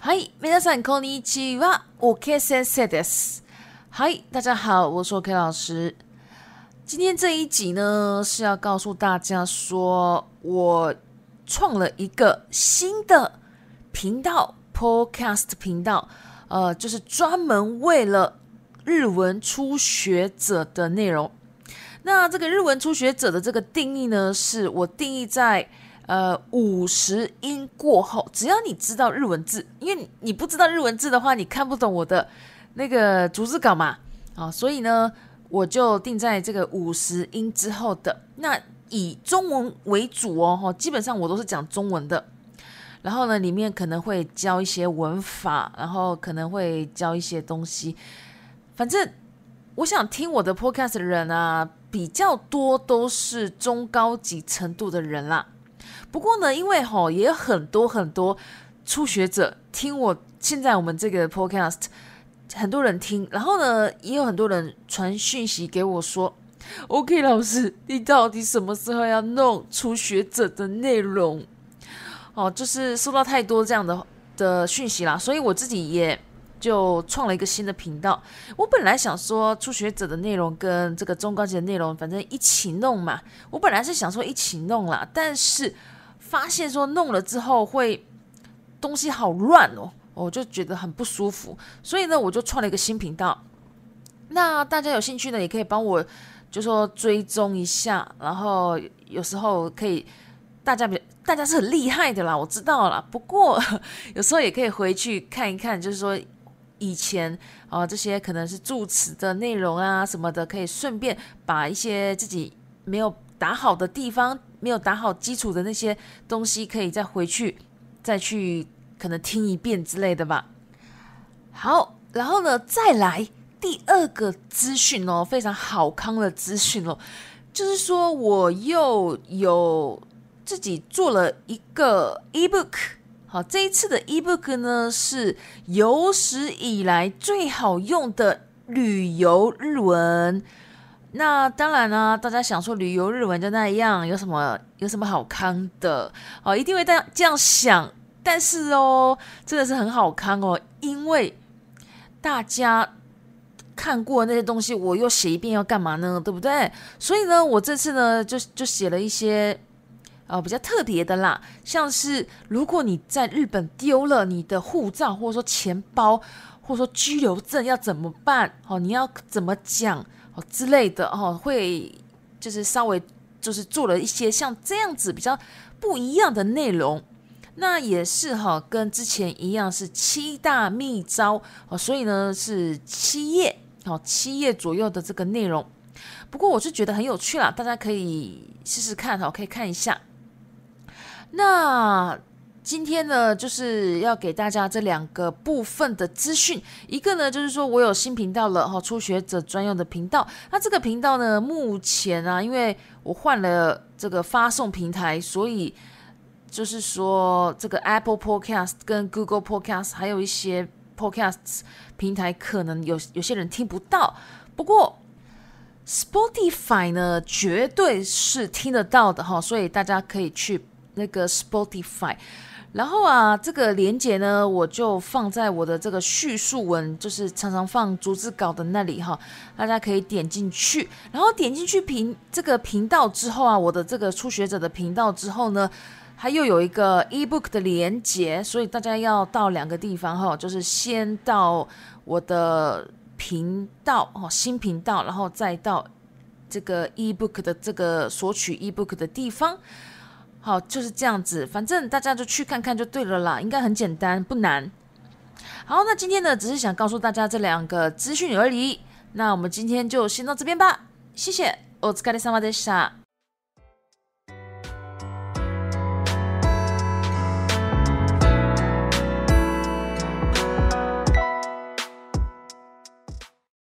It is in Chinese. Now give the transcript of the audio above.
嗨，皆さんこんにちは。OK 先生です。嗨，大家好，我是 OK 老师。今天这一集呢，是要告诉大家说，我创了一个新的频道，Podcast 频道，呃，就是专门为了 日文初学者的内容。那这个日文初学者的这个定义呢，是我定义在。呃，五十音过后，只要你知道日文字，因为你不知道日文字的话，你看不懂我的那个逐字稿嘛，啊，所以呢，我就定在这个五十音之后的。那以中文为主哦，哈，基本上我都是讲中文的。然后呢，里面可能会教一些文法，然后可能会教一些东西。反正我想听我的 podcast 的人啊，比较多都是中高级程度的人啦。不过呢，因为哈也有很多很多初学者听我现在我们这个 podcast，很多人听，然后呢也有很多人传讯息给我说，OK 老师，你到底什么时候要弄初学者的内容？哦，就是收到太多这样的的讯息啦，所以我自己也就创了一个新的频道。我本来想说初学者的内容跟这个中高级的内容，反正一起弄嘛。我本来是想说一起弄啦，但是。发现说弄了之后会东西好乱哦，我就觉得很不舒服，所以呢，我就创了一个新频道。那大家有兴趣呢，也可以帮我就说追踪一下，然后有时候可以大家比大家是很厉害的啦，我知道了。不过 有时候也可以回去看一看，就是说以前啊这些可能是助词的内容啊什么的，可以顺便把一些自己没有打好的地方。没有打好基础的那些东西，可以再回去再去可能听一遍之类的吧。好，然后呢，再来第二个资讯哦，非常好康的资讯哦，就是说我又有自己做了一个 ebook。好，这一次的 ebook 呢是有史以来最好用的旅游日文。那当然呢，大家想说旅游日文就那样，有什么有什么好康的哦？一定会这样这样想，但是哦，真的是很好康哦，因为大家看过那些东西，我又写一遍要干嘛呢？对不对？所以呢，我这次呢就就写了一些呃比较特别的啦，像是如果你在日本丢了你的护照，或者说钱包，或者说居留证要怎么办？哦，你要怎么讲？哦之类的哦，会就是稍微就是做了一些像这样子比较不一样的内容，那也是哈，跟之前一样是七大秘招哦，所以呢是七页哦，七页左右的这个内容。不过我是觉得很有趣啦，大家可以试试看哈，可以看一下。那。今天呢，就是要给大家这两个部分的资讯。一个呢，就是说我有新频道了哈，初学者专用的频道。那这个频道呢，目前啊，因为我换了这个发送平台，所以就是说这个 Apple Podcast 跟 Google Podcast 还有一些 Podcasts 平台，可能有有些人听不到。不过 Spotify 呢，绝对是听得到的哈，所以大家可以去那个 Spotify。然后啊，这个连接呢，我就放在我的这个叙述文，就是常常放逐字稿的那里哈，大家可以点进去。然后点进去频这个频道之后啊，我的这个初学者的频道之后呢，它又有一个 ebook 的连接，所以大家要到两个地方哈，就是先到我的频道哦，新频道，然后再到这个 ebook 的这个索取 ebook 的地方。好，就是这样子，反正大家就去看看就对了啦，应该很简单，不难。好，那今天呢，只是想告诉大家这两个资讯而已。那我们今天就先到这边吧，谢谢，我是卡利萨马德莎。